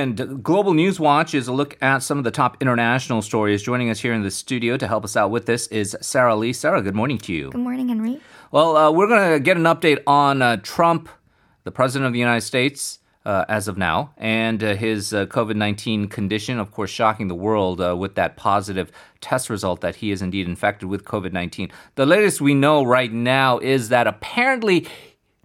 And Global News Watch is a look at some of the top international stories. Joining us here in the studio to help us out with this is Sara Lee. Sara, good morning to you. Good morning, Henry. Well, uh, we're going to get an update on uh, Trump, the President of the United States. Uh, as of now, and uh, his uh, COVID 19 condition, of course, shocking the world uh, with that positive test result that he is indeed infected with COVID 19. The latest we know right now is that apparently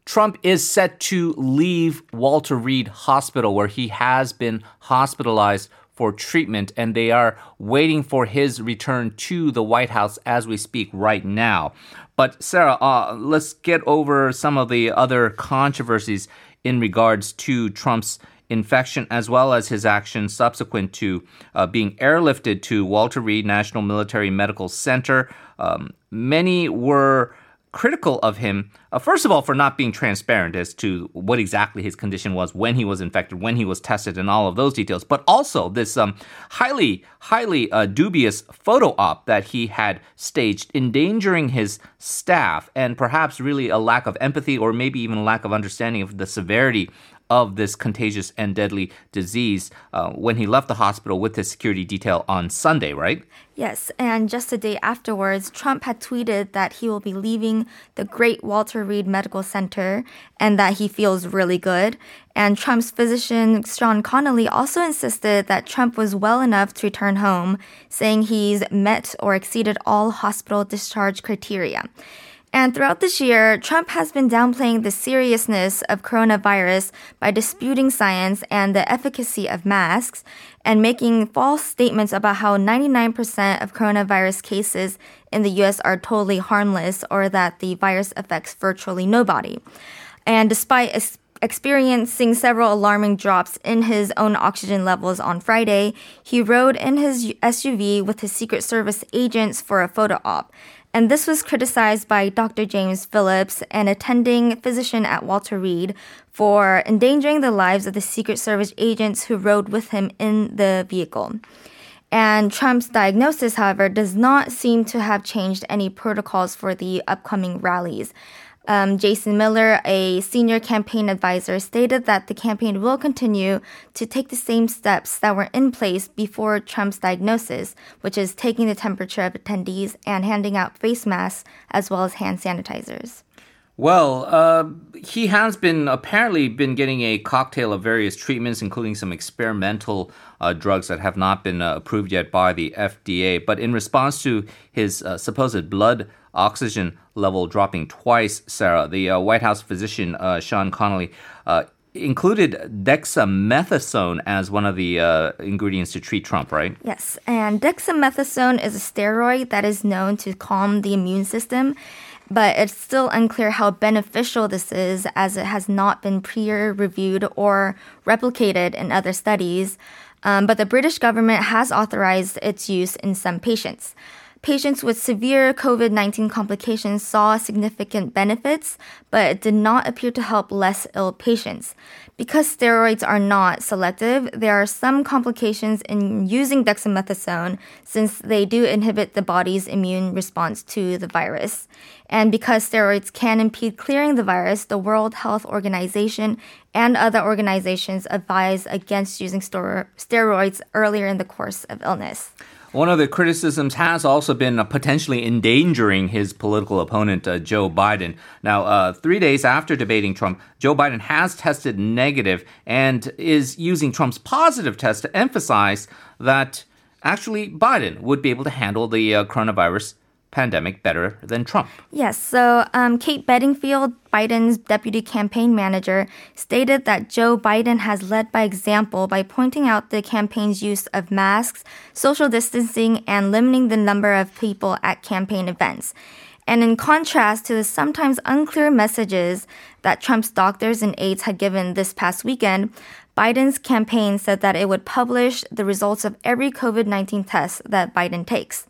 Trump is set to leave Walter Reed Hospital, where he has been hospitalized for treatment, and they are waiting for his return to the White House as we speak right now. But, Sara, uh, let's get over some of the other controversies in regards to Trump's infection as well as his actions subsequent to uh, being airlifted to Walter Reed National Military Medical Center. Um, many were critical of him, uh, first of all, for not being transparent as to what exactly his condition was when he was infected, when he was tested, and all of those details, but also this um, highly, highly uh, dubious photo op that he had staged, endangering his staff, and perhaps really a lack of empathy or maybe even a lack of understanding of the severity of this contagious and deadly disease uh, when he left the hospital with his security detail on Sunday, right? Yes, and just a day afterwards, Trump had tweeted that he will be leaving the Great Walter Reed Medical Center and that he feels really good. And Trump's physician, Sean Conley, also insisted that Trump was well enough to return home, saying he's met or exceeded all hospital discharge criteria. And throughout this year, Trump has been downplaying the seriousness of coronavirus by disputing science and the efficacy of masks and making false statements about how 99% of coronavirus cases in the US are totally harmless or that the virus affects virtually nobody. And despite experiencing several alarming drops in his own oxygen levels on Friday, he rode in his SUV with his Secret Service agents for a photo op and this was criticized by Dr. James Phillips, an attending physician at Walter Reed, for endangering the lives of the Secret Service agents who rode with him in the vehicle. And Trump's diagnosis, however, does not seem to have changed any protocols for the upcoming rallies. Um, Jason Miller, a senior campaign advisor, stated that the campaign will continue to take the same steps that were in place before Trump's diagnosis, which is taking the temperature of attendees and handing out face masks as well as hand sanitizers. Well, uh, he has been apparently been getting a cocktail of various treatments, including some experimental uh, drugs that have not been uh, approved yet by the FDA. But in response to his uh, supposed blood oxygen level dropping twice, Sara, the uh, White House physician uh, Sean Conley included dexamethasone as one of the uh, ingredients to treat Trump, right? Yes, and dexamethasone is a steroid that is known to calm the immune system but it's still unclear how beneficial this is as it has not been peer reviewed or replicated in other studies. Um, but the British government has authorized its use in some patients. Patients with severe COVID 19 complications saw significant benefits, but it did not appear to help less ill patients. Because steroids are not selective, there are some complications in using dexamethasone since they do inhibit the body's immune response to the virus. And because steroids can impede clearing the virus, the World Health Organization and other organizations advise against using steroids earlier in the course of illness. One of the criticisms has also been uh, potentially endangering his political opponent, uh, Joe Biden. Now, uh, three days after debating Trump, Joe Biden has tested negative and is using Trump's positive test to emphasize that actually Biden would be able to handle the uh, coronavirus pandemic better than Trump. Yes. So um, Kate Bedingfield, Biden's deputy campaign manager, stated that Joe Biden has led by example by pointing out the campaign's use of masks, social distancing, and limiting the number of people at campaign events. And in contrast to the sometimes unclear messages that Trump's doctors and aides had given this past weekend, Biden's campaign said that it would publish the results of every COVID 19 test that Biden takes.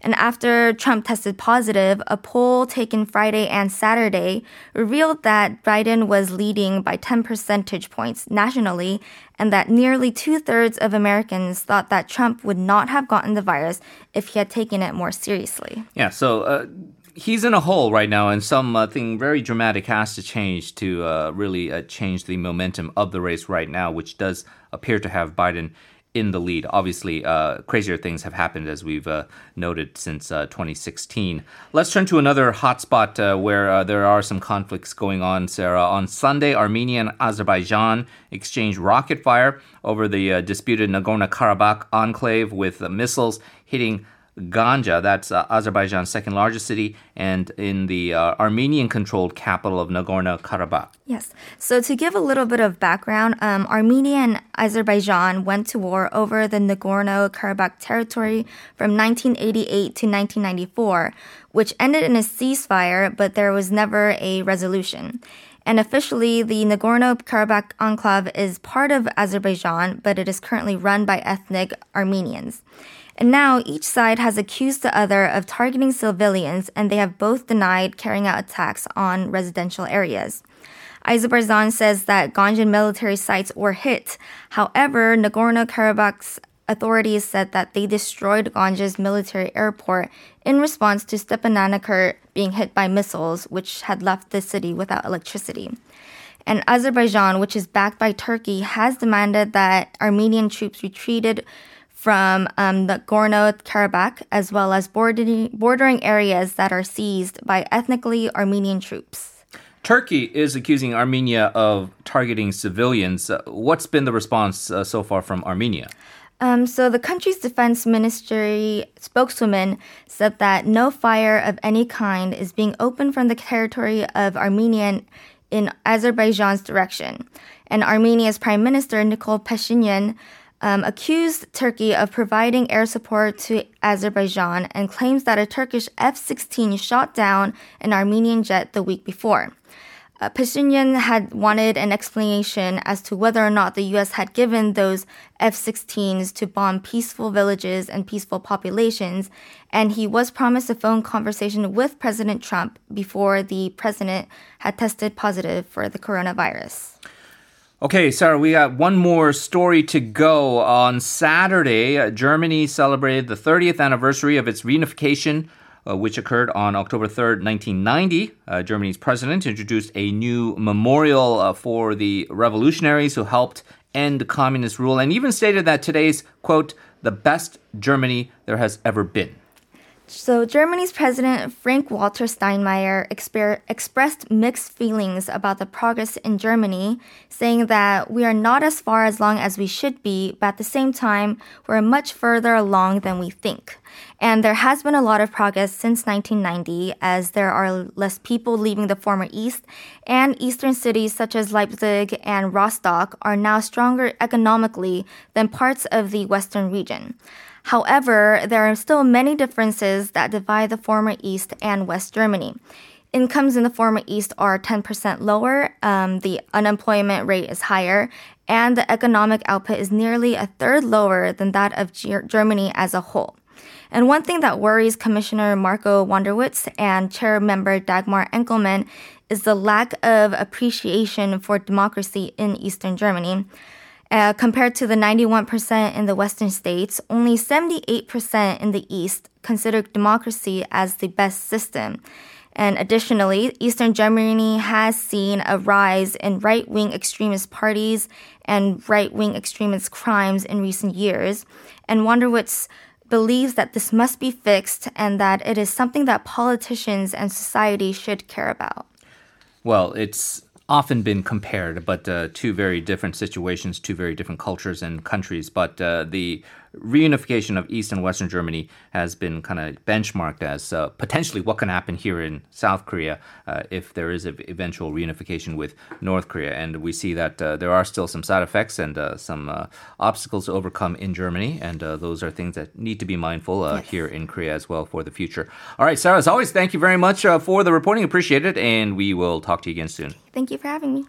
And after Trump tested positive, a poll taken Friday and Saturday revealed that Biden was leading by 10 percentage points nationally, and that nearly two thirds of Americans thought that Trump would not have gotten the virus if he had taken it more seriously. Yeah, so. Uh he's in a hole right now, and something very dramatic has to change to uh, really uh, change the momentum of the race right now, which does appear to have Biden in the lead. Obviously, uh, crazier things have happened as we've uh, noted since uh, 2016. Let's turn to another hotspot uh, where uh, there are some conflicts going on, Sara. On Sunday, Armenia and Azerbaijan exchanged rocket fire over the uh, disputed Nagorno Karabakh enclave with missiles hitting Ganja, that's uh, Azerbaijan's second largest city, and in the uh, Armenian controlled capital of Nagorno Karabakh. Yes. So, to give a little bit of background, um, Armenia and Azerbaijan went to war over the Nagorno Karabakh territory from 1988 to 1994, which ended in a ceasefire, but there was never a resolution. And officially, the Nagorno Karabakh enclave is part of Azerbaijan, but it is currently run by ethnic Armenians. And now each side has accused the other of targeting civilians, and they have both denied carrying out attacks on residential areas. Azerbaijan says that Ganjan military sites were hit. However, Nagorno Karabakh's authorities said that they destroyed Ganja's military airport in response to Stepanakert being hit by missiles, which had left the city without electricity. And Azerbaijan, which is backed by Turkey, has demanded that Armenian troops retreated from um, the Gorno Karabakh, as well as bordering, bordering areas that are seized by ethnically Armenian troops. Turkey is accusing Armenia of targeting civilians. Uh, what's been the response uh, so far from Armenia? Um, so the country's defense ministry spokeswoman said that no fire of any kind is being opened from the territory of Armenia in Azerbaijan's direction. And Armenia's Prime Minister Nikol Pashinyan um, accused Turkey of providing air support to Azerbaijan and claims that a Turkish F 16 shot down an Armenian jet the week before. Uh, Pashinyan had wanted an explanation as to whether or not the U.S. had given those F 16s to bomb peaceful villages and peaceful populations, and he was promised a phone conversation with President Trump before the president had tested positive for the coronavirus. Okay, Sara, we got one more story to go. On Saturday, uh, Germany celebrated the 30th anniversary of its reunification, uh, which occurred on October 3rd, 1990. Uh, Germany's president introduced a new memorial uh, for the revolutionaries who helped end communist rule and even stated that today's, quote, the best Germany there has ever been. So, Germany's President Frank Walter Steinmeier exper- expressed mixed feelings about the progress in Germany, saying that we are not as far as long as we should be, but at the same time, we're much further along than we think. And there has been a lot of progress since 1990, as there are less people leaving the former East, and eastern cities such as Leipzig and Rostock are now stronger economically than parts of the western region. However, there are still many differences that divide the former East and West Germany. Incomes in the former East are 10% lower, um, the unemployment rate is higher, and the economic output is nearly a third lower than that of G- Germany as a whole. And one thing that worries Commissioner Marco Wanderwitz and Chair member Dagmar Enkelmann is the lack of appreciation for democracy in Eastern Germany. Uh, compared to the 91% in the Western states, only 78% in the East consider democracy as the best system. And additionally, Eastern Germany has seen a rise in right wing extremist parties and right wing extremist crimes in recent years. And Wanderwitz believes that this must be fixed and that it is something that politicians and society should care about. Well, it's often been compared, but uh, two very different situations, two very different cultures and countries. But uh, the reunification of East and Western Germany has been kind of benchmarked as uh, potentially what can happen here in South Korea uh, if there is an eventual reunification with North Korea. And we see that uh, there are still some side effects and uh, some uh, obstacles to overcome in Germany. And uh, those are things that need to be mindful yes. here in Korea as well for the future. All right, Sara, as always, thank you very much for the reporting. Appreciate it. And we will talk to you again soon. Thank you for having me.